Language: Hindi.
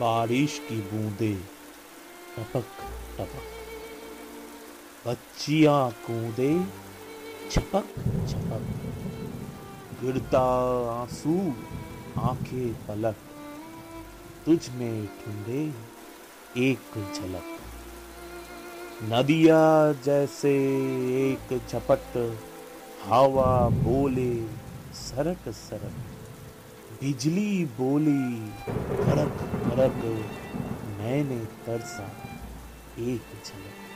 बारिश की बूंदे टपक टपक। बच्चिया कूदे छपक छपक। गिरता आँसू आँखें पलक। तुझ में ठुंडे एक झलक। नदिया जैसे एक छपट हवा बोले सरक सरक। बिजली बोली कड़क कड़क मैंने तरसा एक झलक।